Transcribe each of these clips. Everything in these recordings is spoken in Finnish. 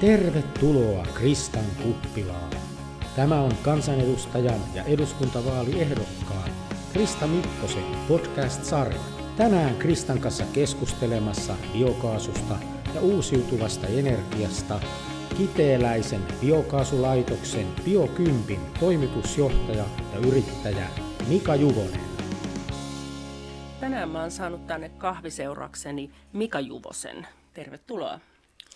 Tervetuloa Kristan kuppilaan. Tämä on kansanedustajan ja eduskuntavaaliehdokkaan Krista Mikkosen podcast-sarja. Tänään Kristan kanssa keskustelemassa biokaasusta ja uusiutuvasta energiasta Kiteeläisen biokaasulaitoksen Biokympin toimitusjohtaja ja yrittäjä Mika Juvonen. Tänään mä oon saanut tänne kahviseurakseni Mika Juvosen. Tervetuloa.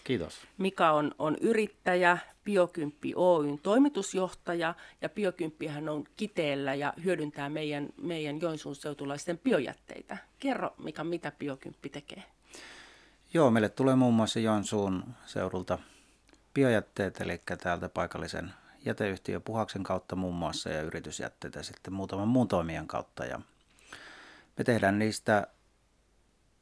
Kiitos. Mika on, on yrittäjä, Biokymppi Oyn toimitusjohtaja ja Biokymppihän on kiteellä ja hyödyntää meidän, meidän Joensuun seutulaisten biojätteitä. Kerro Mika, mitä Biokymppi tekee? Joo, meille tulee muun muassa Joensuun seudulta biojätteet, eli täältä paikallisen jäteyhtiö Puhaksen kautta muun muassa ja yritysjätteitä sitten muutaman muun toimijan kautta. Ja me tehdään niistä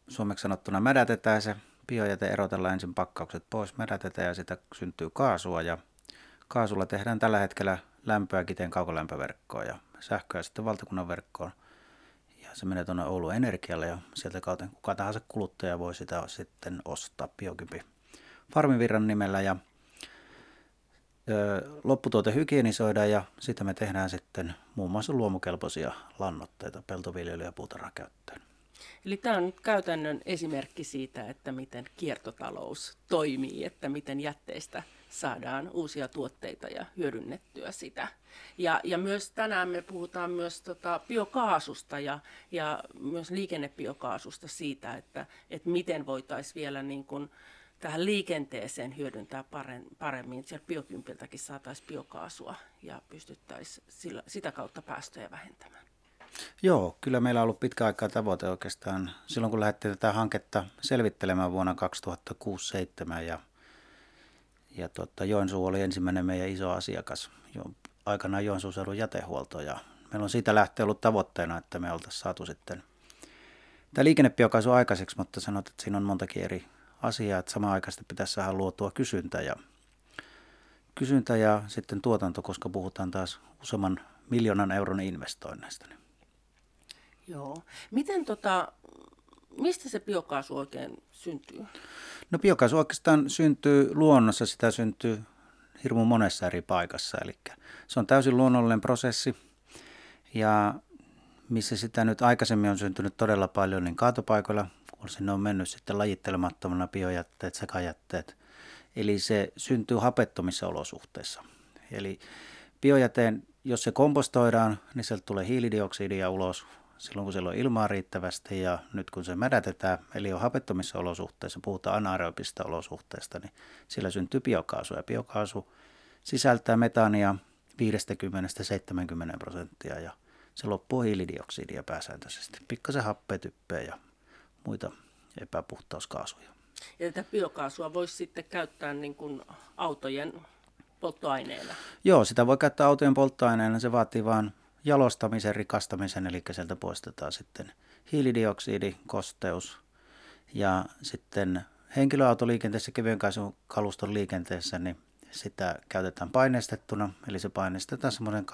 suomeksi sanottuna mädätetään se biojäte erotellaan ensin pakkaukset pois, mädätetään ja sitä syntyy kaasua ja kaasulla tehdään tällä hetkellä lämpöä kiteen kaukolämpöverkkoon ja sähköä sitten valtakunnan verkkoon. Ja se menee tuonne Oulun Energialle ja sieltä kautta kuka tahansa kuluttaja voi sitä sitten ostaa biokypi Farmivirran nimellä ja lopputuote hygienisoidaan ja sitä me tehdään sitten muun muassa luomukelpoisia lannoitteita peltoviljelyä ja puutarhakäyttöön. Eli tämä on nyt käytännön esimerkki siitä, että miten kiertotalous toimii, että miten jätteistä saadaan uusia tuotteita ja hyödynnettyä sitä. Ja, ja myös tänään me puhutaan myös tota biokaasusta ja, ja myös liikennebiokaasusta siitä, että, että miten voitaisiin vielä niin kuin tähän liikenteeseen hyödyntää paremmin. Sieltä biokympiltäkin saataisiin biokaasua ja pystyttäisiin sitä kautta päästöjä vähentämään. Joo, kyllä meillä on ollut pitkä aikaa tavoite oikeastaan. Silloin kun lähdettiin tätä hanketta selvittelemään vuonna 2006-2007 ja, ja tota, Joensuu oli ensimmäinen meidän iso asiakas. Jo, aikanaan Joensuun seudun jätehuolto ja meillä on siitä lähtien ollut tavoitteena, että me oltaisiin saatu sitten tämä liikennebiokaasu aikaiseksi, mutta sanot, että siinä on montakin eri asiaa, että samaan aikaan pitäisi saada luotua kysyntä ja, kysyntä ja sitten tuotanto, koska puhutaan taas useamman miljoonan euron investoinneista. Niin Joo. Miten tota, mistä se biokaasu oikein syntyy? No biokaasu oikeastaan syntyy luonnossa, sitä syntyy hirmu monessa eri paikassa. Eli se on täysin luonnollinen prosessi ja missä sitä nyt aikaisemmin on syntynyt todella paljon, niin kaatopaikoilla, kun sinne on mennyt sitten lajittelemattomana biojätteet, sekajätteet. Eli se syntyy hapettomissa olosuhteissa. Eli biojäteen, jos se kompostoidaan, niin sieltä tulee hiilidioksidia ulos, silloin kun siellä on ilmaa riittävästi ja nyt kun se mädätetään, eli on hapettomissa olosuhteissa, puhutaan anaerobista olosuhteista, niin siellä syntyy biokaasu ja biokaasu sisältää metaania 50-70 prosenttia ja se loppuu hiilidioksidia pääsääntöisesti. Pikkasen happea, typpeä ja muita epäpuhtauskaasuja. Ja tätä biokaasua voisi sitten käyttää niin kuin autojen polttoaineena? Joo, sitä voi käyttää autojen polttoaineena. Se vaatii vain jalostamisen, rikastamisen, eli sieltä poistetaan sitten hiilidioksidi, kosteus ja sitten henkilöautoliikenteessä, kevyen kaluston liikenteessä, niin sitä käytetään paineistettuna, eli se paineistetaan semmoinen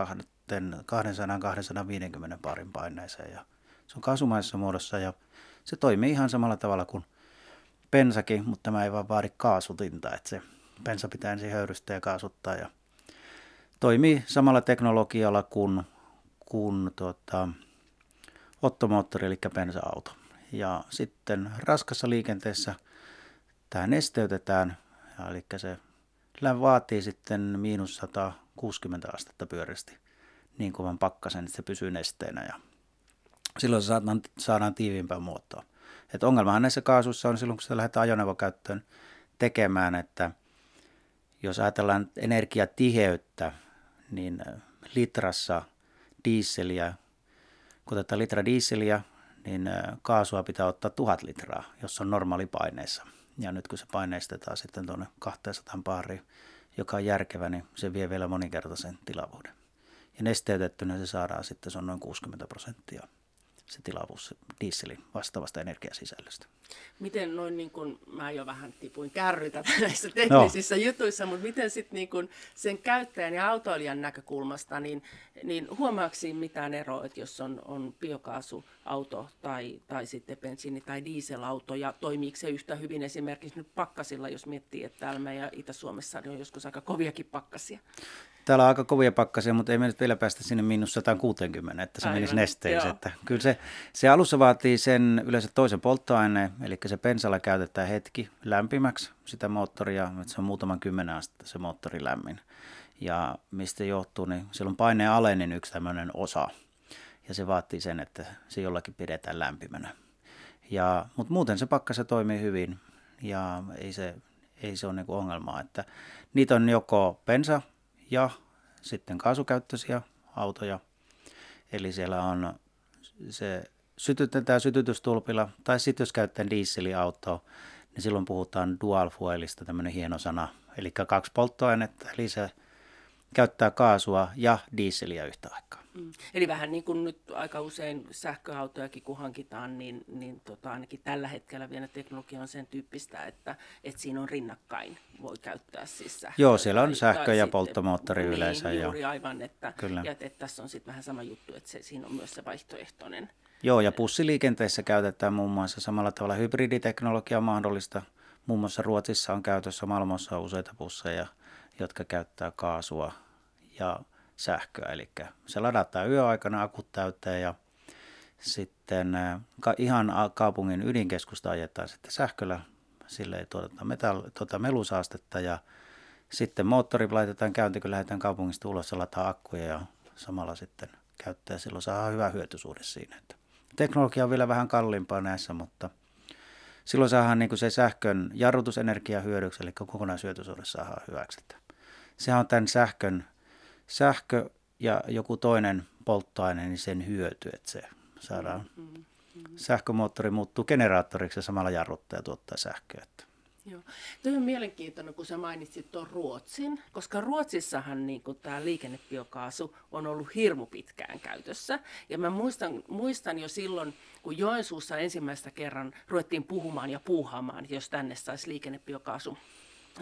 200-250 parin paineeseen ja se on kaasumaisessa muodossa ja se toimii ihan samalla tavalla kuin pensakin, mutta tämä ei vaan vaadi kaasutinta, että se pensa pitää ensin höyrystää ja kaasuttaa ja toimii samalla teknologialla kuin kuin tota, ottomoottori, eli bensa-auto. Ja sitten raskassa liikenteessä tämä nesteytetään, eli se vaatii sitten miinus 160 astetta pyörästi niin kovan pakkasen, että se pysyy nesteenä ja silloin se saadaan, saadaan tiiviimpää muotoa. Et ongelmahan näissä kaasuissa on silloin, kun sitä lähdetään ajoneuvokäyttöön tekemään, että jos ajatellaan energiatiheyttä, niin litrassa – diisseliä, kun otetaan litra diisseliä, niin kaasua pitää ottaa tuhat litraa, jos on normaali paineessa. Ja nyt kun se paineistetaan sitten tuonne 200 pariin, joka on järkevä, niin se vie vielä moninkertaisen tilavuuden. Ja nesteytettynä se saadaan sitten, se on noin 60 prosenttia se tilavuus dieselin vastaavasta energiasisällöstä. Miten noin, niin kun, mä jo vähän tipuin kärrytä näissä teknisissä no. jutuissa, mutta miten sitten niin kun sen käyttäjän ja autoilijan näkökulmasta, niin, niin huomaaksi mitään eroa, että jos on, on biokaasuauto tai, tai sitten bensiini- tai dieselauto, ja toimiiko se yhtä hyvin esimerkiksi nyt pakkasilla, jos miettii, että täällä meidän Itä-Suomessa on joskus aika koviakin pakkasia. Täällä on aika kovia pakkasia, mutta ei me nyt vielä päästä sinne miinus 160, että se Aivan, menisi nesteeksi. Että kyllä se, se alussa vaatii sen yleensä toisen polttoaineen, eli se pensalla käytetään hetki lämpimäksi sitä moottoria, että se on muutaman kymmenen astetta se moottori lämmin. Ja mistä johtuu, niin silloin paineen alenin yksi tämmöinen osa, ja se vaatii sen, että se jollakin pidetään lämpimänä. Ja, mutta muuten se pakkase toimii hyvin, ja ei se, ei se ole niin ongelmaa, että niitä on joko pensa ja sitten kaasukäyttöisiä autoja. Eli siellä on se sytytetään sytytystulpilla, tai sitten jos käytetään dieseliautoa, niin silloin puhutaan dual fuelista, tämmöinen hieno sana. Eli kaksi polttoainetta, eli se käyttää kaasua ja dieseliä yhtä aikaa. Mm. Eli vähän niin kuin nyt aika usein sähköautojakin kun hankitaan, niin, niin tota, ainakin tällä hetkellä vielä teknologia on sen tyyppistä, että, että siinä on rinnakkain voi käyttää siis sähköä. Joo, siellä on sähkö tai ja sitten, polttomoottori niin, yleensä. Juuri ja... aivan, että, Kyllä. Ja, että tässä on sitten vähän sama juttu, että se, siinä on myös se vaihtoehtoinen. Joo, ja bussiliikenteessä käytetään muun muassa samalla tavalla hybriditeknologiaa mahdollista. Muun muassa Ruotsissa on käytössä maailmassa useita busseja, jotka käyttää kaasua ja sähköä. Eli se ladataan yöaikana akut täyteen ja sitten ihan kaupungin ydinkeskusta ajetaan sitten sähköllä, sille ei tuoteta metal, tuota melusaastetta ja sitten moottori laitetaan käyntiin, kun lähdetään kaupungista ulos ja lataa akkuja ja samalla sitten käyttää. Silloin saa hyvä hyötysuhde siinä. Että teknologia on vielä vähän kalliimpaa näissä, mutta silloin saadaan niin kuin se sähkön jarrutusenergia hyödyksi, eli kokonaishyötysuhde saadaan hyväksi. Sehän on tämän sähkön sähkö ja joku toinen polttoaine, niin sen hyöty, että se saadaan. Mm, mm, mm. Sähkömoottori muuttuu generaattoriksi ja samalla jarruttaa ja tuottaa sähköä. Että. Joo. Tuo on mielenkiintoinen, kun sä mainitsit tuon Ruotsin, koska Ruotsissahan niin tämä liikennebiokaasu on ollut hirmu pitkään käytössä. Ja mä muistan, muistan jo silloin, kun Joensuussa ensimmäistä kerran ruvettiin puhumaan ja puuhaamaan, jos tänne saisi liikennebiokaasu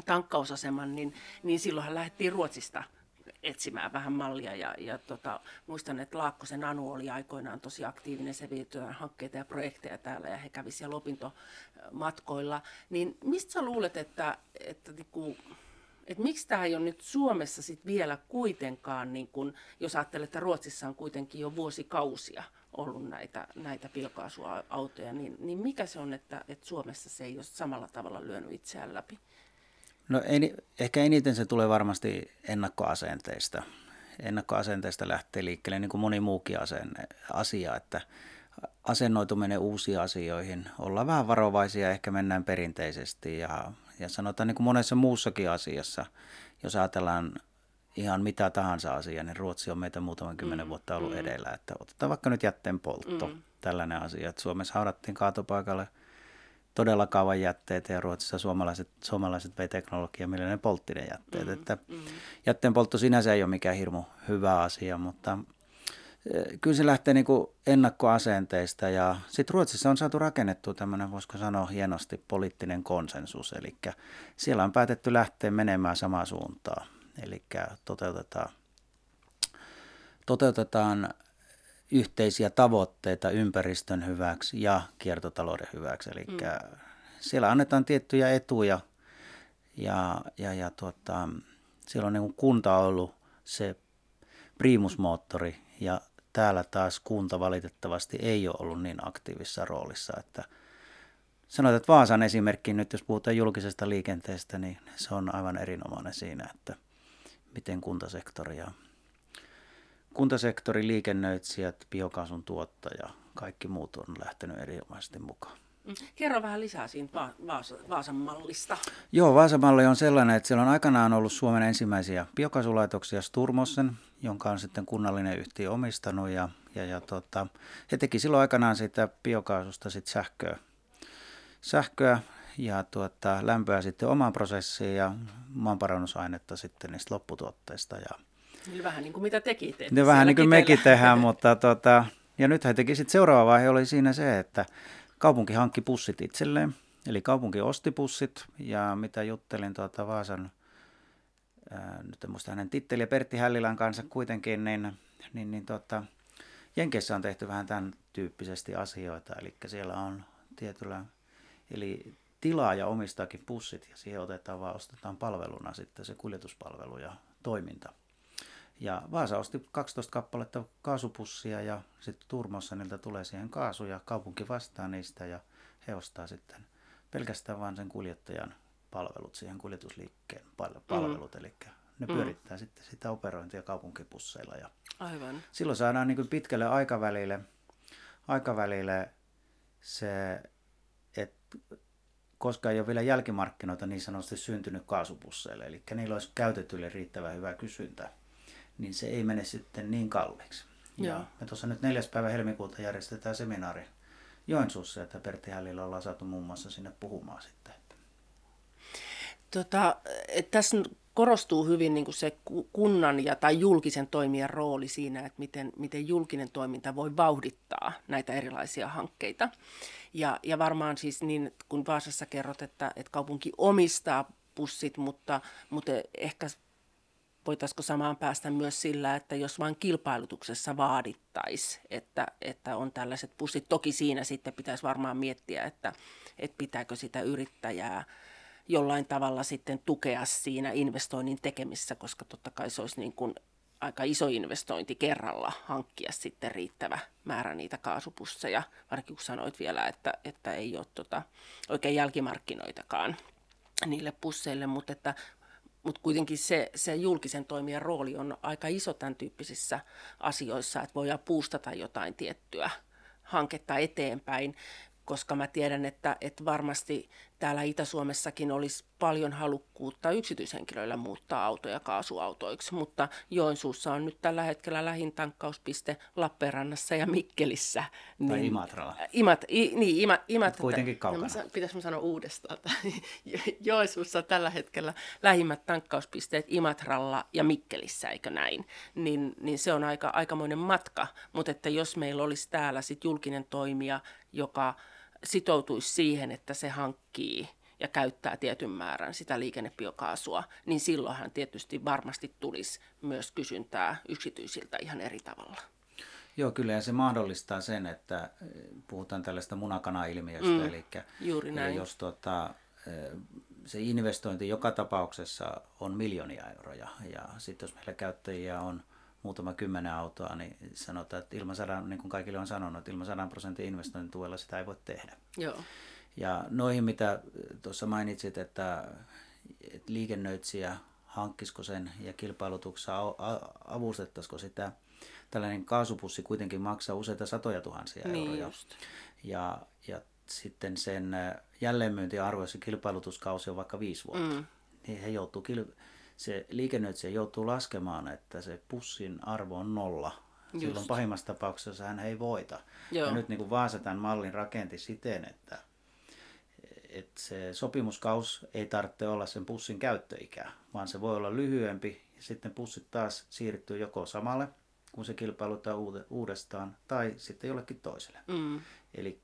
tankkausaseman, niin, niin silloinhan lähdettiin Ruotsista etsimään vähän mallia. Ja, ja tota, muistan, että Laakkosen Anu oli aikoinaan tosi aktiivinen, se vietyään tuota hankkeita ja projekteja täällä ja he kävi siellä opintomatkoilla. Niin mistä sä luulet, että, että niinku, että miksi tämä ei ole nyt Suomessa sit vielä kuitenkaan, niin kun, jos ajattelee, että Ruotsissa on kuitenkin jo vuosikausia ollut näitä, näitä biokaasuautoja, niin, niin mikä se on, että, että Suomessa se ei ole samalla tavalla lyönyt itseään läpi? No ei, ehkä eniten se tulee varmasti ennakkoasenteista. Ennakkoasenteista lähtee liikkeelle niin kuin moni muukin asenne, asia, että asennoituminen uusiin asioihin. Ollaan vähän varovaisia, ehkä mennään perinteisesti ja, ja sanotaan niin kuin monessa muussakin asiassa, jos ajatellaan ihan mitä tahansa asiaa, niin Ruotsi on meitä muutaman kymmenen mm, vuotta ollut mm. edellä. Että otetaan vaikka nyt jätteen poltto, mm. tällainen asia. Että Suomessa haudattiin kaatopaikalle – todella kauan jätteitä ja Ruotsissa suomalaiset, suomalaiset vei teknologiaa, millä ne poltti ne jätteet. Mm, että mm. Jätteen poltto sinänsä ei ole mikään hirmu hyvä asia, mutta e, kyllä se lähtee niin kuin ennakkoasenteista ja sitten Ruotsissa on saatu rakennettua tämmöinen, voisiko sanoa hienosti, poliittinen konsensus, eli siellä on päätetty lähteä menemään samaan suuntaan, eli toteutetaan, toteutetaan yhteisiä tavoitteita ympäristön hyväksi ja kiertotalouden hyväksi. Eli mm. siellä annetaan tiettyjä etuja ja, ja, ja tuota, siellä on niin kunta ollut se primusmoottori ja täällä taas kunta valitettavasti ei ole ollut niin aktiivisessa roolissa, että sanoit, että Vaasan esimerkki nyt, jos puhutaan julkisesta liikenteestä, niin se on aivan erinomainen siinä, että miten kuntasektori ja kuntasektori, liikennöitsijät, biokaasun tuottaja, kaikki muut on lähtenyt erinomaisesti mukaan. Mm. Kerro vähän lisää siitä Va- Vaasa, Vaasan mallista. Joo, Vaasan malli on sellainen, että siellä on aikanaan ollut Suomen ensimmäisiä biokaasulaitoksia Sturmossen, jonka on sitten kunnallinen yhtiö omistanut ja, ja, ja tota, he teki silloin aikanaan siitä biokaasusta sitten sähköä, sähköä ja tuota, lämpöä sitten omaan prosessiin ja maanparannusainetta sitten niistä lopputuotteista ja Niin vähän niin kuin mitä tekin teette. No, vähän niin kuin mekin tehdään, mutta tota, ja nyt he teki sitten seuraava vaihe oli siinä se, että kaupunki hankki pussit itselleen. Eli kaupunki osti pussit ja mitä juttelin tuota Vaasan, ää, nyt en muista hänen titteliä, Pertti Hällilän kanssa kuitenkin, niin, niin, niin tota, Jenkeissä on tehty vähän tämän tyyppisesti asioita, eli siellä on tietyllä, eli tilaaja omistaakin pussit ja siihen otetaan vaan, ostetaan palveluna sitten se kuljetuspalvelu ja toiminta. Ja Vaasa osti 12 kappaletta kaasupussia ja sitten Turmossa niiltä tulee siihen kaasu ja kaupunki vastaa niistä ja he ostaa sitten pelkästään vain sen kuljettajan palvelut siihen kuljetusliikkeen palvelut, mm. eli ne mm. pyörittää mm. sitten sitä operointia kaupunkipusseilla. Ja Aivan. Silloin saadaan niin pitkälle aikavälille, aikavälille se, että koska ei ole vielä jälkimarkkinoita niin sanotusti syntynyt kaasupusseille, eli niillä olisi käytetylle riittävän hyvää kysyntää, niin se ei mene sitten niin kalliiksi. Ja me tuossa nyt neljäs päivä helmikuuta järjestetään seminaari Joensuussa, että Pertti Hällillä ollaan saatu muun muassa sinne puhumaan sitten. Tota, tässä korostuu hyvin niin kuin se kunnan ja, tai julkisen toimijan rooli siinä, että miten, miten julkinen toiminta voi vauhdittaa näitä erilaisia hankkeita. Ja, ja varmaan siis niin, kun Vaasassa kerrot, että, että kaupunki omistaa pussit, mutta, mutta ehkä voitaisiko samaan päästä myös sillä, että jos vain kilpailutuksessa vaadittaisi, että, että on tällaiset pussit. Toki siinä sitten pitäisi varmaan miettiä, että, että pitääkö sitä yrittäjää jollain tavalla sitten tukea siinä investoinnin tekemissä, koska totta kai se olisi niin kuin aika iso investointi kerralla hankkia sitten riittävä määrä niitä kaasupusseja, varsinkin kun sanoit vielä, että, että ei ole tota, oikein jälkimarkkinoitakaan niille pusseille, mutta että mutta kuitenkin se, se julkisen toimijan rooli on aika iso tämän tyyppisissä asioissa, että voidaan puustata jotain tiettyä hanketta eteenpäin koska mä tiedän, että, että varmasti täällä Itä-Suomessakin olisi paljon halukkuutta yksityishenkilöillä muuttaa autoja kaasuautoiksi, mutta Joensuussa on nyt tällä hetkellä lähin tankkauspiste Lappeenrannassa ja Mikkelissä. Niin, tai Imatralla. Imat, i, niin, ima, imat, Kuitenkin kaukana. Mä, pitäisikö sanoa uudestaan? Joensuussa tällä hetkellä lähimmät tankkauspisteet Imatralla ja Mikkelissä, eikö näin? Niin, niin se on aika, aikamoinen matka, mutta että jos meillä olisi täällä sit julkinen toimija, joka sitoutuisi siihen, että se hankkii ja käyttää tietyn määrän sitä liikennebiokaasua, niin silloinhan tietysti varmasti tulisi myös kysyntää yksityisiltä ihan eri tavalla. Joo, kyllä ja se mahdollistaa sen, että eh, puhutaan tällaista munakana-ilmiöstä, mm, eli, juuri näin. eli jos tuota, se investointi joka tapauksessa on miljoonia euroja ja sitten jos meillä käyttäjiä on – muutama kymmenen autoa, niin sanotaan, että ilman sadan, niin kuin kaikille on sanonut, että ilman sadan prosentin investoinnin tuella sitä ei voi tehdä. Joo. Ja noihin, mitä tuossa mainitsit, että, että liikennöitsijä hankkisiko sen ja kilpailutuksessa avustettaisiko sitä, tällainen kaasupussi kuitenkin maksaa useita satoja tuhansia niin euroja. Just. Ja, ja sitten sen jälleenmyyntiarvo, jos se kilpailutuskausi on vaikka viisi vuotta, mm. niin he joutuu kil- se liikennöitsijä joutuu laskemaan, että se pussin arvo on nolla. Just. Silloin pahimmassa tapauksessa hän ei voita. Joo. Ja nyt niin kuin Vaasa tämän mallin rakenti siten, että, että se sopimuskaus ei tarvitse olla sen pussin käyttöikää, vaan se voi olla lyhyempi ja sitten pussit taas siirtyy joko samalle, kun se kilpailutaan uudestaan, tai sitten jollekin toiselle. Mm. Eli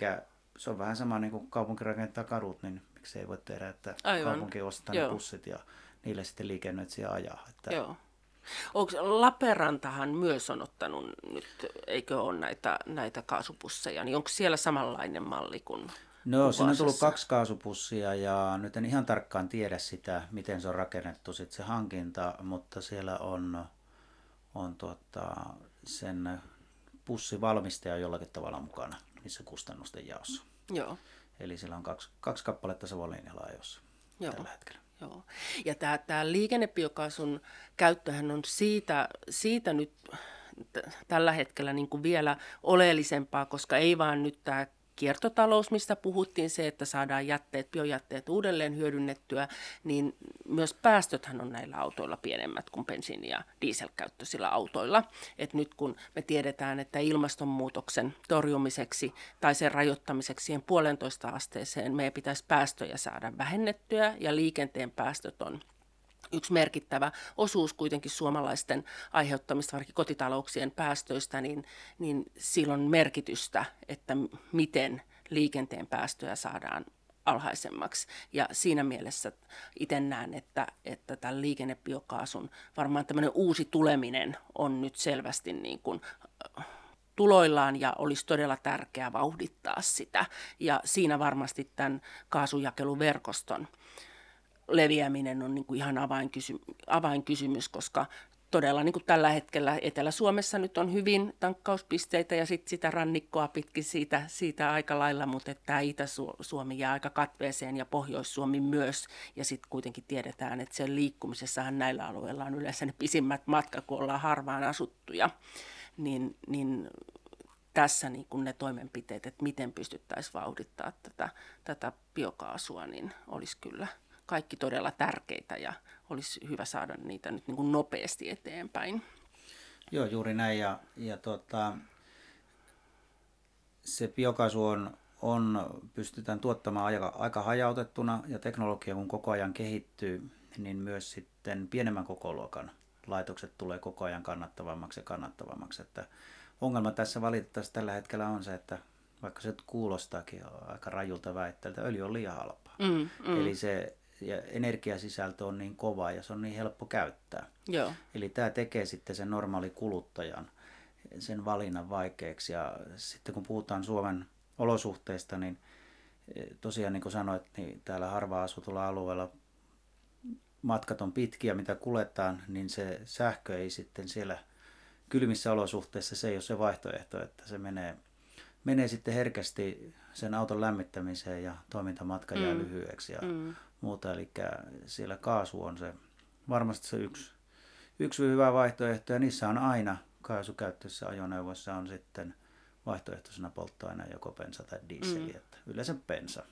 se on vähän sama niin kuin kaupunki rakentaa kadut, niin miksi ei voi tehdä, että Aivan. kaupunki ostaa ne pussit ja niille sitten liikennöitsijä ajaa. Että... Joo. Onko Lappeenrantahan myös on ottanut nyt, eikö ole näitä, näitä kaasupusseja, niin onko siellä samanlainen malli kuin No, siinä on tullut kaksi kaasupussia ja nyt en ihan tarkkaan tiedä sitä, miten se on rakennettu sit se hankinta, mutta siellä on, on tuota, sen pussivalmistaja jollakin tavalla mukana niissä kustannusten jaossa. Joo. Eli siellä on kaksi, kaksi kappaletta Savonlinnalla ajossa Joo. tällä hetkellä. Joo. Ja tämä, tämä liikennebiokaasun käyttöhän on siitä, siitä nyt tällä hetkellä niin kuin vielä oleellisempaa, koska ei vaan nyt tämä kiertotalous, mistä puhuttiin, se, että saadaan jätteet, biojätteet uudelleen hyödynnettyä, niin myös päästöthän on näillä autoilla pienemmät kuin bensiini- ja dieselkäyttöisillä autoilla. Et nyt kun me tiedetään, että ilmastonmuutoksen torjumiseksi tai sen rajoittamiseksi siihen puolentoista asteeseen meidän pitäisi päästöjä saada vähennettyä ja liikenteen päästöt on yksi merkittävä osuus kuitenkin suomalaisten aiheuttamista varsinkin kotitalouksien päästöistä, niin, niin sillä on merkitystä, että miten liikenteen päästöjä saadaan alhaisemmaksi. Ja siinä mielessä itse näen, että, että tämän liikennebiokaasun varmaan tämmöinen uusi tuleminen on nyt selvästi niin kuin tuloillaan ja olisi todella tärkeää vauhdittaa sitä. Ja siinä varmasti tämän kaasujakeluverkoston leviäminen on niin kuin ihan avainkysy- avainkysymys, koska todella niin kuin tällä hetkellä Etelä-Suomessa nyt on hyvin tankkauspisteitä ja sit sitä rannikkoa pitkin siitä, siitä aika lailla, mutta että Itä-Suomi jää aika katveeseen ja Pohjois-Suomi myös. Ja sitten kuitenkin tiedetään, että sen liikkumisessahan näillä alueilla on yleensä ne pisimmät matkat, kun ollaan harvaan asuttuja. Niin, niin tässä niin kuin ne toimenpiteet, että miten pystyttäisiin vauhdittaa tätä, tätä biokaasua, niin olisi kyllä kaikki todella tärkeitä ja olisi hyvä saada niitä nyt niin kuin nopeasti eteenpäin. Joo, juuri näin. Ja, ja tota, se biokaasu on, on, pystytään tuottamaan aika, aika hajautettuna ja teknologia kun koko ajan kehittyy, niin myös sitten pienemmän kokoluokan laitokset tulee koko ajan kannattavammaksi ja kannattavammaksi. Että ongelma tässä valitettavasti tällä hetkellä on se, että vaikka se kuulostaakin aika rajulta väittää, että öljy on liian halpaa. Mm, mm. Eli se ja energiasisältö on niin kova ja se on niin helppo käyttää. Joo. Eli tämä tekee sitten sen normaali kuluttajan sen valinnan vaikeaksi. Ja sitten kun puhutaan Suomen olosuhteista, niin e, tosiaan niin kuin sanoit, niin täällä harva asutulla alueella matkat on pitkiä, mitä kuljetaan, niin se sähkö ei sitten siellä kylmissä olosuhteissa, se ei ole se vaihtoehto, että se menee, menee sitten herkästi sen auton lämmittämiseen ja toimintamatka jää mm. lyhyeksi. Ja mm muuta. Eli siellä kaasu on se varmasti se yksi, yksi hyvä vaihtoehto ja niissä on aina kaasukäyttöisissä ajoneuvoissa on sitten vaihtoehtoisena polttoaineena joko bensa tai dieseli, mm. että yleensä bensa.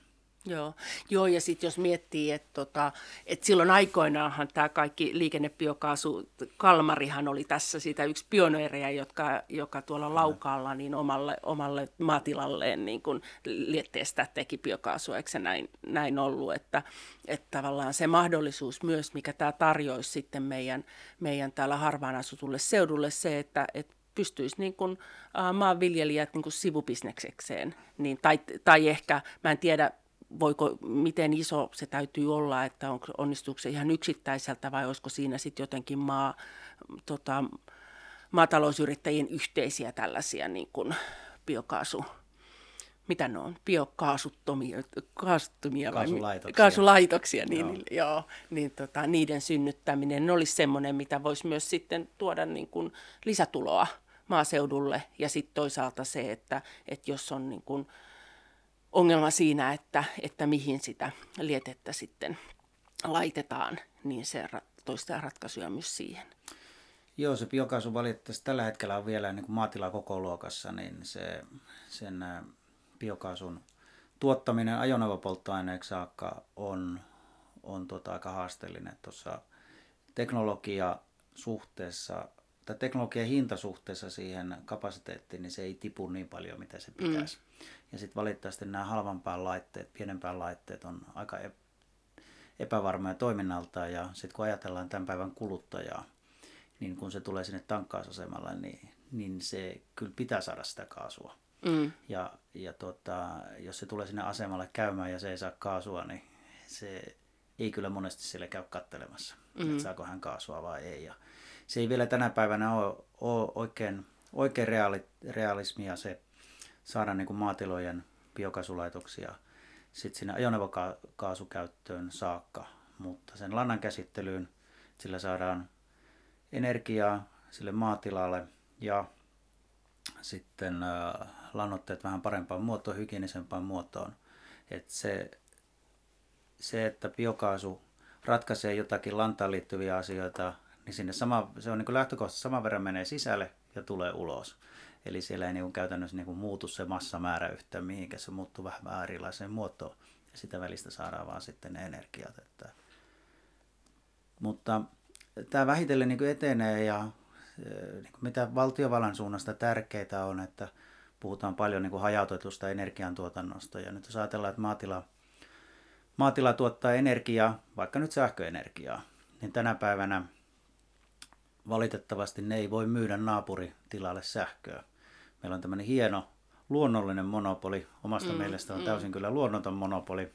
Joo, Joo ja sitten jos miettii, että tota, et silloin aikoinaanhan tämä kaikki liikennebiokaasu, Kalmarihan oli tässä sitä yksi pioneereja, jotka, joka tuolla Laukaalla niin omalle, omalle maatilalleen niin kun lietteestä teki biokaasua, eikö se näin, näin ollut, että, että tavallaan se mahdollisuus myös, mikä tämä tarjoisi sitten meidän, meidän täällä harvaan asutulle seudulle, se, että, että pystyisi niin kuin, uh, maanviljelijät niin kuin sivubisneksekseen, niin, tai, tai ehkä, mä en tiedä, voiko, miten iso se täytyy olla, että on, onnistuuko se ihan yksittäiseltä vai olisiko siinä sitten jotenkin maa, tota, maatalousyrittäjien yhteisiä tällaisia niin kuin biokaasu, mitä ne on, biokaasuttomia, kaasuttomia kaasulaitoksia. kaasulaitoksia, niin, joo. Niin, joo, niin tota, niiden synnyttäminen olisi semmoinen, mitä voisi myös sitten tuoda niin kuin lisätuloa maaseudulle ja sitten toisaalta se, että, että jos on niin kuin, ongelma siinä, että, että mihin sitä lietettä sitten laitetaan, niin se toistaa ratkaisuja myös siihen. Joo, se biokaasu valitettavasti tällä hetkellä on vielä niin maatila koko luokassa, niin se, sen biokaasun tuottaminen ajoneuvopolttoaineeksi saakka on, on tota aika haasteellinen. Tuossa teknologia suhteessa tai teknologian hinta suhteessa siihen kapasiteettiin, niin se ei tipu niin paljon, mitä se pitäisi. Mm. Ja sitten valitettavasti nämä halvampään laitteet, pienempään laitteet on aika epävarmoja toiminnaltaan. Ja sitten kun ajatellaan tämän päivän kuluttajaa, niin kun se tulee sinne tankkausasemalle, niin, niin se kyllä pitää saada sitä kaasua. Mm. Ja, ja tota, jos se tulee sinne asemalle käymään ja se ei saa kaasua, niin se ei kyllä monesti siellä käy kattelemassa, mm. että saako hän kaasua vai ei. Ja se ei vielä tänä päivänä ole, ole oikein, oikein reaali, realismia se saada niin kuin maatilojen biokasulaitoksia sitten sinne ajoneuvokaasukäyttöön saakka, mutta sen lannan käsittelyyn sillä saadaan energiaa sille maatilalle ja sitten äh, lannoitteet vähän parempaan muotoon, hygienisempaan muotoon. Et se, se, että biokaasu ratkaisee jotakin lantaan liittyviä asioita, niin sinne sama, se on niin lähtökohtaisesti saman verran menee sisälle ja tulee ulos. Eli siellä ei niin käytännössä niin muutu se massamäärä yhtään mihinkä, se muuttuu vähän erilaiseen muotoon ja sitä välistä saadaan vaan sitten ne energiat. Että... Mutta tämä vähitellen niin etenee ja niin mitä valtiovallan suunnasta tärkeää on, että puhutaan paljon niin hajautetusta energiantuotannosta ja nyt jos ajatellaan, että maatila, maatila tuottaa energiaa, vaikka nyt sähköenergiaa, niin tänä päivänä valitettavasti ne ei voi myydä naapuritilalle sähköä. Meillä on tämmöinen hieno luonnollinen monopoli. Omasta mm, mielestä on mm. täysin kyllä luonnoton monopoli.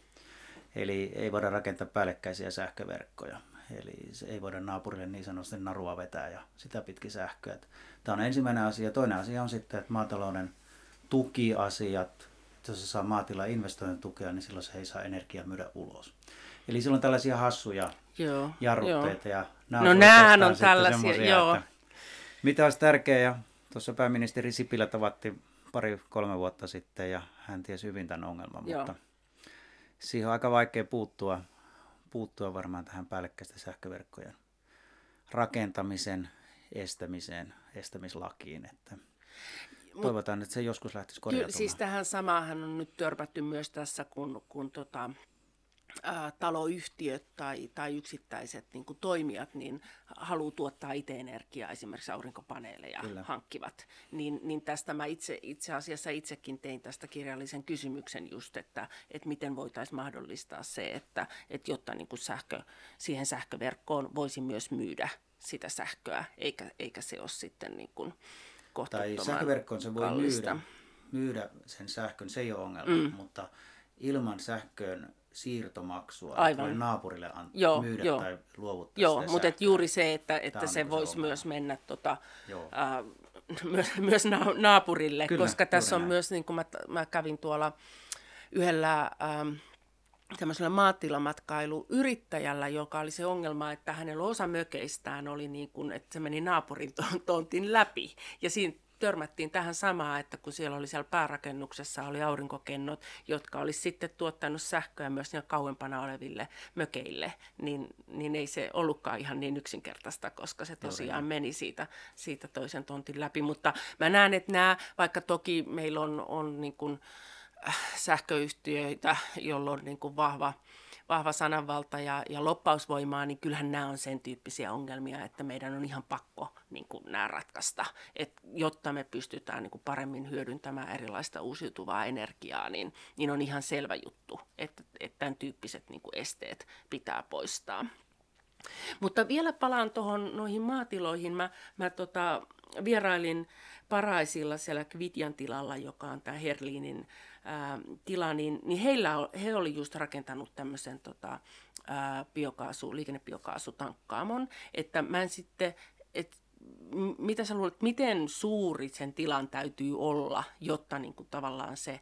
Eli ei voida rakentaa päällekkäisiä sähköverkkoja. Eli se ei voida naapurille niin sanotusti narua vetää ja sitä pitkin sähköä. Tämä on ensimmäinen asia. Toinen asia on sitten, että maatalouden tukiasiat, jos se saa maatila investoinnin tukea, niin silloin se ei saa energiaa myydä ulos. Eli silloin tällaisia hassuja joo, jarrutteita. Joo. Ja nämä no nämähän on tällaisia, joo. Että mitä olisi tärkeää, ja tuossa pääministeri Sipilä tavatti pari-kolme vuotta sitten, ja hän tiesi hyvin tämän ongelman, joo. mutta siihen on aika vaikea puuttua, puuttua varmaan tähän päällekkäisten sähköverkkojen rakentamisen estämiseen, estämislakiin. Että toivotaan, että se joskus lähtisi korjautumaan. Siis tähän samaahan on nyt törpätty myös tässä, kun, kun tota, ää, taloyhtiöt tai, tai yksittäiset niin kuin toimijat niin haluaa tuottaa itse energiaa, esimerkiksi aurinkopaneeleja Kyllä. hankkivat. Niin, niin tästä mä itse, itse asiassa itsekin tein tästä kirjallisen kysymyksen just, että, että miten voitaisiin mahdollistaa se, että, että jotta niin kuin sähkö, siihen sähköverkkoon voisi myös myydä sitä sähköä, eikä, eikä se ole sitten niin kuin Tai sähköverkkoon se voi myydä, myydä sen sähkön, se ei ole ongelma, mm. mutta ilman sähköön siirtomaksua Aivan. naapurille an- joo, myydä joo. tai luovuttaa Joo, mutta et juuri se, että, että se voisi se myös mennä tota, äh, myös, myös na- naapurille, Kyllä, koska tässä on näin. myös, niin kuin mä, mä kävin tuolla yhdellä... Ähm, tämmöisellä maatilamatkailuyrittäjällä, joka oli se ongelma, että hänellä osa mökeistään oli niin kuin, että se meni naapurin tontin läpi. Ja siinä törmättiin tähän samaan, että kun siellä oli siellä päärakennuksessa oli aurinkokennot, jotka olisi sitten tuottanut sähköä myös kauempana oleville mökeille, niin, niin ei se ollutkaan ihan niin yksinkertaista, koska se tosiaan meni siitä, siitä toisen tontin läpi. Mutta mä näen, että nämä, vaikka toki meillä on, on niin kuin, äh, sähköyhtiöitä, joilla on niin kuin vahva vahva sananvalta ja, ja loppausvoimaa, niin kyllähän nämä on sen tyyppisiä ongelmia, että meidän on ihan pakko niin kuin nämä ratkaista, Et jotta me pystytään niin kuin paremmin hyödyntämään erilaista uusiutuvaa energiaa, niin, niin on ihan selvä juttu, että, että tämän tyyppiset niin kuin esteet pitää poistaa. Mutta vielä palaan tuohon noihin maatiloihin. Mä, mä tota, vierailin Paraisilla siellä Kvitjan tilalla, joka on tämä Herliinin tila, niin, niin heillä, he oli just rakentanut tämmöisen tota, ää, biokaasu, liikennebiokaasutankkaamon, että mä en sitten, et, mitä sä luulet, miten suuri sen tilan täytyy olla, jotta niin kuin tavallaan se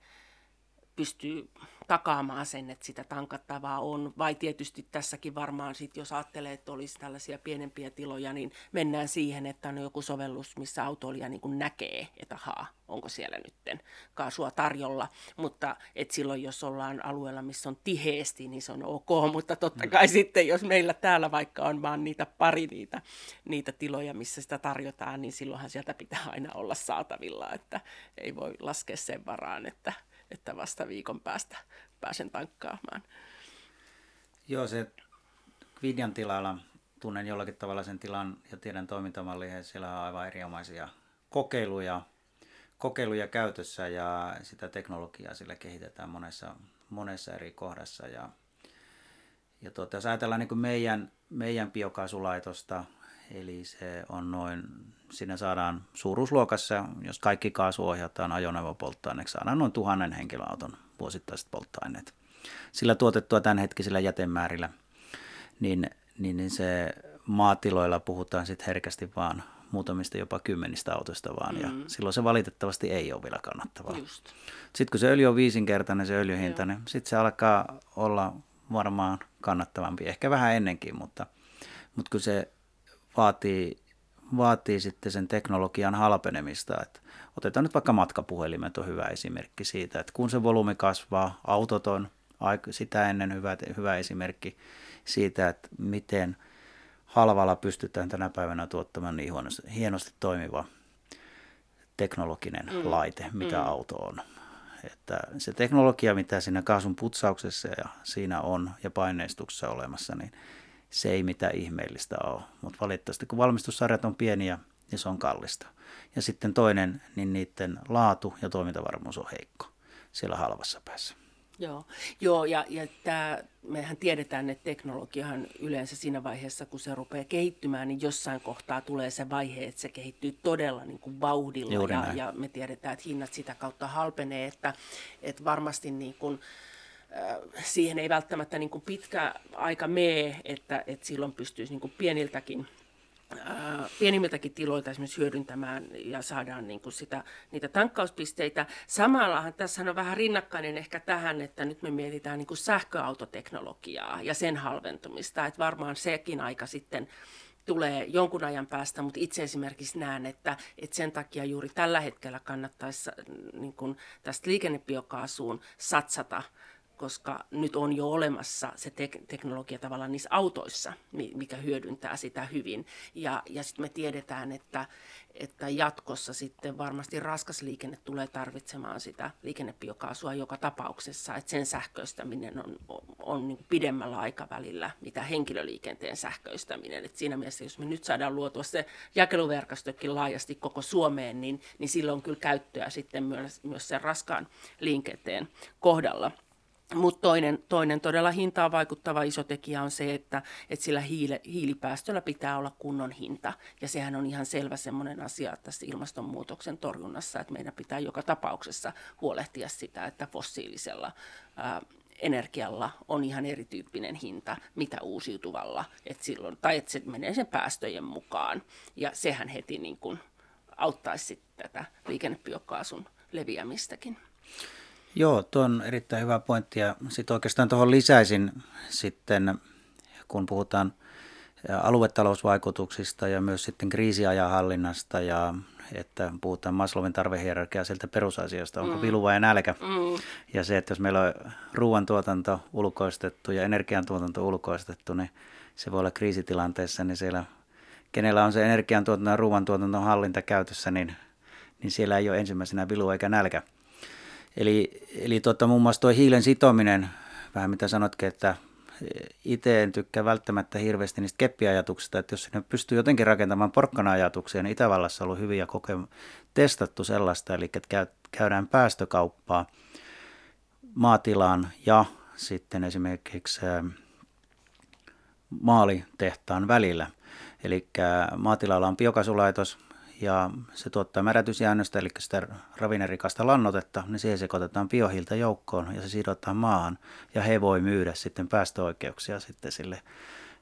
pystyy takaamaan sen, että sitä tankattavaa on. Vai tietysti tässäkin varmaan sit, jos ajattelee, että olisi tällaisia pienempiä tiloja, niin mennään siihen, että on joku sovellus, missä autoilija niin kuin näkee, että haa, onko siellä nytten kaasua tarjolla. Mutta et silloin, jos ollaan alueella, missä on tiheesti, niin se on ok. Mutta totta kai mm. sitten, jos meillä täällä vaikka on vaan niitä pari niitä, niitä tiloja, missä sitä tarjotaan, niin silloinhan sieltä pitää aina olla saatavilla, että ei voi laskea sen varaan, että että vasta viikon päästä pääsen tankkaamaan. Joo, se Kvidjan tilalla tunnen jollakin tavalla sen tilan ja tiedän toimintamallia. Siellä on aivan erinomaisia kokeiluja, kokeiluja käytössä ja sitä teknologiaa sillä kehitetään monessa, monessa eri kohdassa. Ja, ja tuota, jos ajatellaan niin meidän, meidän biokaasulaitosta, eli se on noin, siinä saadaan suuruusluokassa, jos kaikki kaasu ohjataan ajoneuvopolttoaineeksi, saadaan noin tuhannen henkilöauton vuosittaiset polttoaineet. Sillä tuotettua tämänhetkisillä jätemäärillä, niin, niin, niin se maatiloilla puhutaan sitten herkästi vaan muutamista jopa kymmenistä autoista vaan, mm. ja silloin se valitettavasti ei ole vielä kannattavaa. Sitten kun se öljy on viisinkertainen, se öljyhintainen, sitten se alkaa olla varmaan kannattavampi, ehkä vähän ennenkin, mutta, mutta kun se vaatii, vaatii sitten sen teknologian halpenemista. Että otetaan nyt vaikka matkapuhelimet on hyvä esimerkki siitä, että kun se volyymi kasvaa, autot on sitä ennen hyvä, hyvä esimerkki siitä, että miten halvalla pystytään tänä päivänä tuottamaan niin hienosti, hienosti toimiva teknologinen mm. laite, mikä mm. auto on. Että se teknologia, mitä siinä kaasun putsauksessa ja siinä on ja paineistuksessa olemassa, niin se ei mitään ihmeellistä ole. Mutta valitettavasti kun valmistussarjat on pieniä, niin se on kallista. Ja sitten toinen, niin niiden laatu ja toimintavarmuus on heikko siellä halvassa päässä. Joo, Joo ja, ja tämä mehän tiedetään, että teknologiahan yleensä siinä vaiheessa, kun se rupeaa kehittymään, niin jossain kohtaa tulee se vaihe, että se kehittyy todella niin kuin vauhdilla ja, ja me tiedetään, että hinnat sitä kautta halpenee, että, että varmasti niin kuin, siihen ei välttämättä niin kuin pitkä aika mene, että, että silloin pystyisi niin kuin pieniltäkin pienimmiltäkin tiloilta esimerkiksi hyödyntämään ja saadaan niin kuin sitä, niitä tankkauspisteitä. Samallahan tässä on vähän rinnakkainen ehkä tähän, että nyt me mietitään niin kuin sähköautoteknologiaa ja sen halventumista, että varmaan sekin aika sitten tulee jonkun ajan päästä, mutta itse esimerkiksi näen, että, että sen takia juuri tällä hetkellä kannattaisi niin kuin tästä liikennebiokaasuun satsata koska nyt on jo olemassa se te- teknologia tavallaan niissä autoissa, mikä hyödyntää sitä hyvin. Ja, ja sitten me tiedetään, että, että jatkossa sitten varmasti raskas liikenne tulee tarvitsemaan sitä liikennebiokaasua joka tapauksessa, että sen sähköistäminen on, on, on niin pidemmällä aikavälillä, mitä henkilöliikenteen sähköistäminen. Et siinä mielessä, jos me nyt saadaan luotua se jakeluverkostokin laajasti koko Suomeen, niin, niin silloin on kyllä käyttöä sitten myös, myös sen raskaan liikenteen kohdalla. Mutta toinen, toinen todella hintaan vaikuttava iso tekijä on se, että, että sillä hiile, hiilipäästöllä pitää olla kunnon hinta. Ja sehän on ihan selvä semmoinen asia tässä ilmastonmuutoksen torjunnassa, että meidän pitää joka tapauksessa huolehtia sitä, että fossiilisella ää, energialla on ihan erityyppinen hinta, mitä uusiutuvalla, että silloin, tai että se menee sen päästöjen mukaan. Ja sehän heti niin kuin auttaisi tätä liikennebiokaasun leviämistäkin. Joo, tuo on erittäin hyvä pointti ja sitten oikeastaan tuohon lisäisin sitten, kun puhutaan aluetalousvaikutuksista ja myös sitten kriisiajan hallinnasta ja että puhutaan Maslowin tarvehierarkia sieltä perusasiasta, onko mm. viluva ja nälkä. Mm. Ja se, että jos meillä on ruoantuotanto ulkoistettu ja energiantuotanto ulkoistettu, niin se voi olla kriisitilanteessa, niin siellä, kenellä on se energiantuotanto ja ruoantuotanto hallinta käytössä, niin, niin siellä ei ole ensimmäisenä vilu eikä nälkä. Eli, eli tuota, muun muassa tuo hiilen sitominen, vähän mitä sanotkin, että itse en tykkää välttämättä hirveästi niistä keppiajatuksista, että jos sinne pystyy jotenkin rakentamaan porkkana-ajatuksia, niin Itävallassa on ollut hyviä kokemuksia, testattu sellaista, eli että käydään päästökauppaa maatilaan ja sitten esimerkiksi maalitehtaan välillä. Eli maatilalla on biokasulaitos, ja se tuottaa märätysjäännöstä, eli sitä ravinerikasta lannotetta, niin siihen sekoitetaan biohiiltä joukkoon ja se sidotaan maahan ja he voi myydä sitten päästöoikeuksia sitten sille,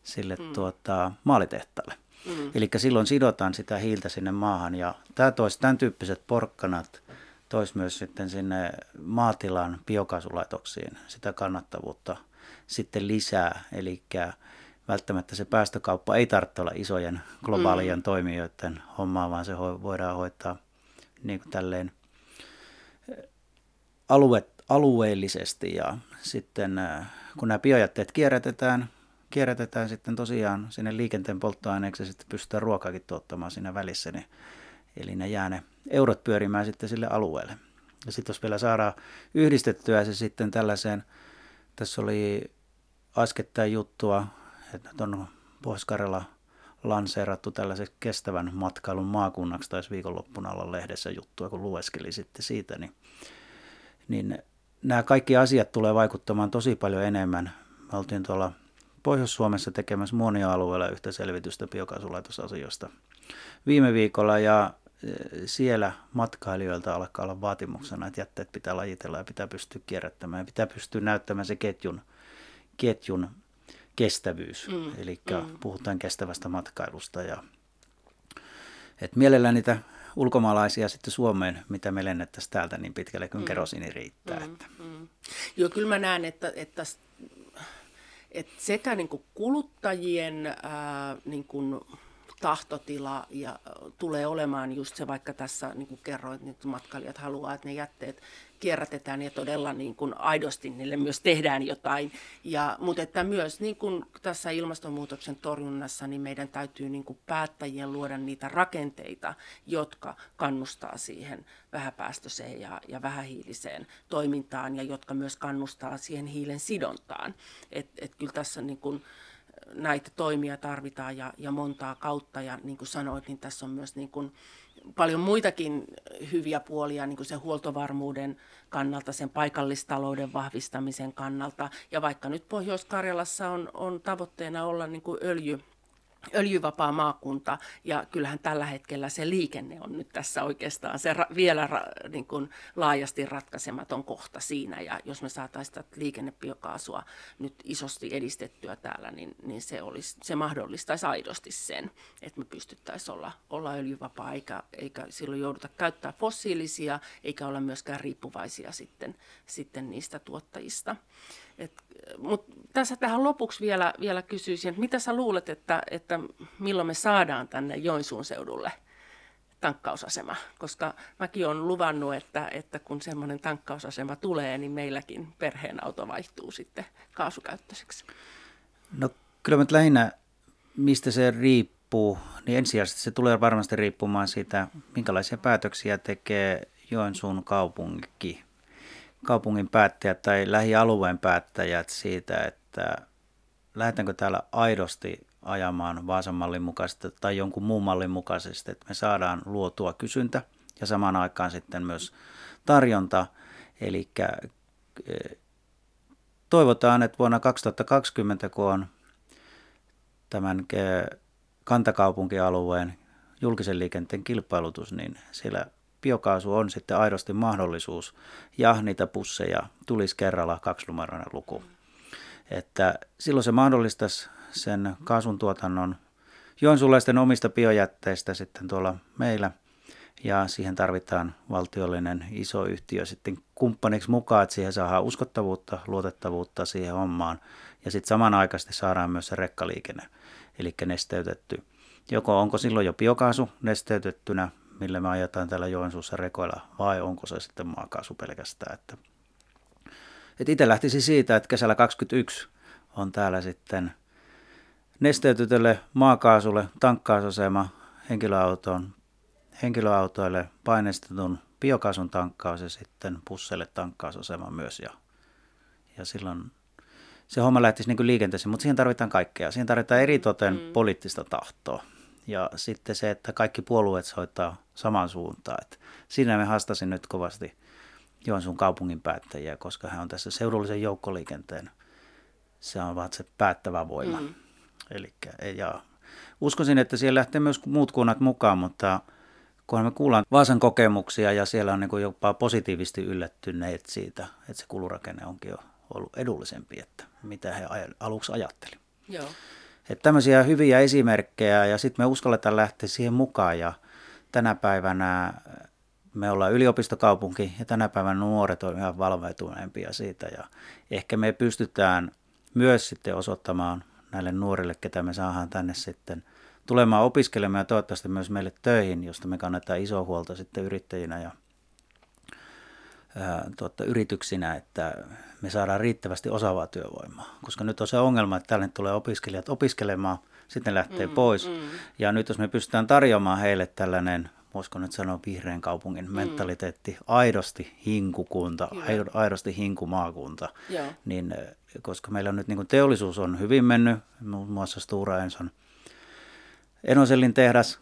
sille mm. tuota, maalitehtaalle. Mm. Eli silloin sidotaan sitä hiiltä sinne maahan ja tämä toisi tämän tyyppiset porkkanat toisi myös sitten sinne maatilan biokaasulaitoksiin sitä kannattavuutta sitten lisää, eli välttämättä se päästökauppa ei tarvitse olla isojen globaalien mm. toimijoiden hommaa, vaan se voidaan hoitaa niin kuin tälleen alue, alueellisesti ja sitten kun nämä biojätteet kierrätetään, kierrätetään sitten tosiaan sinne liikenteen polttoaineeksi ja sitten pystytään ruokaakin tuottamaan siinä välissä, niin, eli ne jää ne eurot pyörimään sitten sille alueelle. Ja sitten jos vielä saadaan yhdistettyä se sitten tällaiseen, tässä oli äskettäin juttua että on Pohjois-Karjala lanseerattu tällaiseksi kestävän matkailun maakunnaksi, taisi viikonloppuna olla lehdessä juttua, kun lueskeli sitten siitä, niin, niin nämä kaikki asiat tulee vaikuttamaan tosi paljon enemmän. Me oltiin tuolla Pohjois-Suomessa tekemässä monia alueella yhtä selvitystä biokaasulaitosasioista viime viikolla ja e, siellä matkailijoilta alkaa olla vaatimuksena, että jätteet pitää lajitella ja pitää pystyä kierrättämään ja pitää pystyä näyttämään se ketjun, ketjun kestävyys. Mm. Eli mm. puhutaan kestävästä matkailusta. Ja, et mielellään niitä ulkomaalaisia sitten Suomeen, mitä me lennettäisiin täältä niin pitkälle kuin mm. kerosini riittää. Mm. Että. Mm. Joo, kyllä mä näen, että, että, että sekä niin kuin kuluttajien ää, niin kuin tahtotila ja tulee olemaan just se, vaikka tässä niin kuin kerroit, että matkailijat haluaa, että ne jätteet kierrätetään ja todella niin kuin aidosti niille myös tehdään jotain. Ja, mutta että myös niin kuin tässä ilmastonmuutoksen torjunnassa niin meidän täytyy niin kuin päättäjien luoda niitä rakenteita, jotka kannustaa siihen vähäpäästöiseen ja, ja vähähiiliseen toimintaan ja jotka myös kannustaa siihen hiilen sidontaan. Et, et kyllä tässä niin kuin, näitä toimia tarvitaan ja, ja montaa kautta. Ja niin kuin sanoit, niin tässä on myös niin kuin paljon muitakin hyviä puolia niin kuin sen huoltovarmuuden kannalta, sen paikallistalouden vahvistamisen kannalta. Ja vaikka nyt Pohjois-Karjalassa on, on tavoitteena olla niin kuin öljy, öljyvapaa maakunta ja kyllähän tällä hetkellä se liikenne on nyt tässä oikeastaan se ra- vielä ra- niin kuin laajasti ratkaisematon kohta siinä ja jos me saataisiin liikennebiokaasua nyt isosti edistettyä täällä, niin, niin se, olisi, se mahdollistaisi aidosti sen, että me pystyttäisiin olla, olla öljyvapaa eikä, eikä silloin jouduta käyttää fossiilisia eikä olla myöskään riippuvaisia sitten, sitten niistä tuottajista. Mutta tässä tähän lopuksi vielä, vielä kysyisin, että mitä sä luulet, että, että milloin me saadaan tänne Joensuun seudulle tankkausasema? Koska mäkin olen luvannut, että, että kun semmoinen tankkausasema tulee, niin meilläkin perheen auto vaihtuu sitten kaasukäyttöiseksi. No kyllä nyt lähinnä, mistä se riippuu, niin ensisijaisesti se tulee varmasti riippumaan siitä, minkälaisia päätöksiä tekee Joensuun kaupunki kaupungin päättäjät tai lähialueen päättäjät siitä, että lähdetäänkö täällä aidosti ajamaan Vaasan mallin mukaisesti tai jonkun muun mallin mukaisesti, että me saadaan luotua kysyntä ja samaan aikaan sitten myös tarjonta. Eli eh, toivotaan, että vuonna 2020, kun on tämän eh, kantakaupunkialueen julkisen liikenteen kilpailutus, niin siellä biokaasu on sitten aidosti mahdollisuus ja niitä pusseja tulisi kerralla kaksinumeroinen luku. Että silloin se mahdollistaisi sen kaasun tuotannon joensulaisten omista biojätteistä sitten tuolla meillä ja siihen tarvitaan valtiollinen iso yhtiö sitten kumppaniksi mukaan, että siihen saadaan uskottavuutta, luotettavuutta siihen hommaan ja sitten samanaikaisesti saadaan myös se rekkaliikenne, eli nesteytetty. Joko onko silloin jo biokaasu nesteytettynä millä me ajetaan täällä Joensuussa rekoilla, vai onko se sitten maakaasu pelkästään. Että, että itse lähtisi siitä, että kesällä 2021 on täällä sitten nesteytytölle maakaasulle tankkausasema henkilöautoon, henkilöautoille painestetun biokaasun tankkaus ja sitten pusseille tankkausasema myös. Ja, ja silloin se homma lähtisi niin liikenteeseen, mutta siihen tarvitaan kaikkea. Siihen tarvitaan eritoten mm. poliittista tahtoa ja sitten se, että kaikki puolueet soittaa samaan suuntaan. Että siinä me haastasin nyt kovasti Joensuun kaupungin päättäjiä, koska hän on tässä seudullisen joukkoliikenteen, se on vaan se päättävä voima. Mm. Elikkä, ja uskoisin, että siellä lähtee myös muut kunnat mukaan, mutta kunhan me kuullaan Vaasan kokemuksia ja siellä on niin jopa positiivisesti yllättyneet siitä, että se kulurakenne onkin jo ollut edullisempi, että mitä he aluksi ajatteli. Joo. Että tämmöisiä hyviä esimerkkejä ja sitten me uskalletaan lähteä siihen mukaan. Ja tänä päivänä me ollaan yliopistokaupunki ja tänä päivänä nuoret on ihan valveutuneempia siitä. Ja ehkä me pystytään myös sitten osoittamaan näille nuorille, ketä me saadaan tänne sitten tulemaan opiskelemaan ja toivottavasti myös meille töihin, josta me kannetaan iso huolta sitten yrittäjinä ja tuota, yrityksinä, että me saadaan riittävästi osaavaa työvoimaa. Koska nyt on se ongelma, että tänne tulee opiskelijat opiskelemaan, sitten lähtee mm, pois. Mm. Ja nyt jos me pystytään tarjoamaan heille tällainen, voisiko nyt sanoa vihreän kaupungin mm. mentaliteetti, aidosti hinkukunta, Kyllä. aidosti hinkumaakunta, Joo. niin koska meillä on nyt niin teollisuus on hyvin mennyt, muun muassa Stura Enson Enosellin tehdas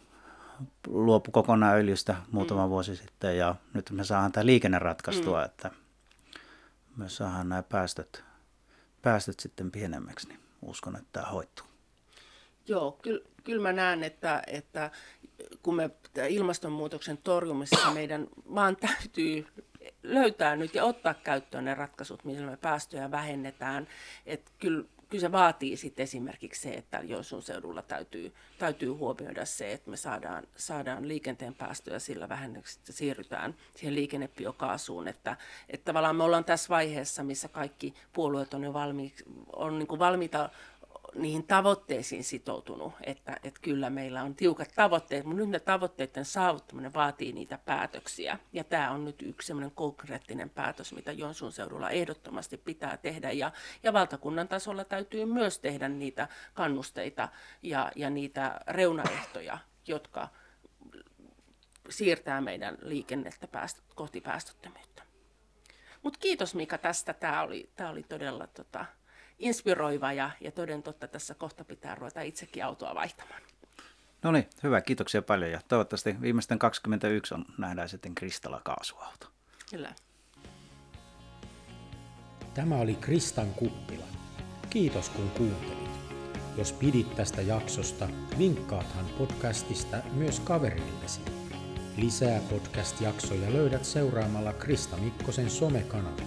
luopu kokonaan öljystä muutama mm. vuosi sitten ja nyt me saadaan tämä liikenne ratkaistua, mm. että me saadaan nämä päästöt, päästöt sitten pienemmäksi, niin uskon, että tämä hoituu. Joo, kyllä, kyllä mä näen, että, että kun me ilmastonmuutoksen torjumisessa meidän vaan täytyy löytää nyt ja ottaa käyttöön ne ratkaisut, millä me päästöjä vähennetään. Että kyllä kyllä se vaatii sitten esimerkiksi se, että Joensuun seudulla täytyy, täytyy huomioida se, että me saadaan, saadaan liikenteen päästöjä sillä vähennyksestä, siirrytään siihen liikennebiokaasuun, että, että tavallaan me ollaan tässä vaiheessa, missä kaikki puolueet on jo valmi, on niin kuin valmiita niihin tavoitteisiin sitoutunut, että, että kyllä meillä on tiukat tavoitteet, mutta nyt ne tavoitteiden saavuttaminen vaatii niitä päätöksiä. Ja tämä on nyt yksi sellainen konkreettinen päätös, mitä Jonsun seudulla ehdottomasti pitää tehdä. Ja, ja valtakunnan tasolla täytyy myös tehdä niitä kannusteita ja, ja niitä reunaehtoja, jotka siirtää meidän liikennettä päästö, kohti päästöttömyyttä. Mutta kiitos Mika tästä. Tämä oli, tämä oli todella tota, inspiroiva ja, ja toden totta tässä kohta pitää ruveta itsekin autoa vaihtamaan. No niin, hyvä. Kiitoksia paljon ja toivottavasti viimeisten 21 on nähdään sitten Kristalla kaasuauto. Kyllä. Tämä oli Kristan kuppila. Kiitos kun kuuntelit. Jos pidit tästä jaksosta, vinkkaathan podcastista myös kaverillesi. Lisää podcast-jaksoja löydät seuraamalla Krista Mikkosen somekanavia.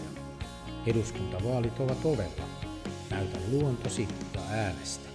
Eduskuntavaalit ovat ovella. Näytä luontosi ja äänestä.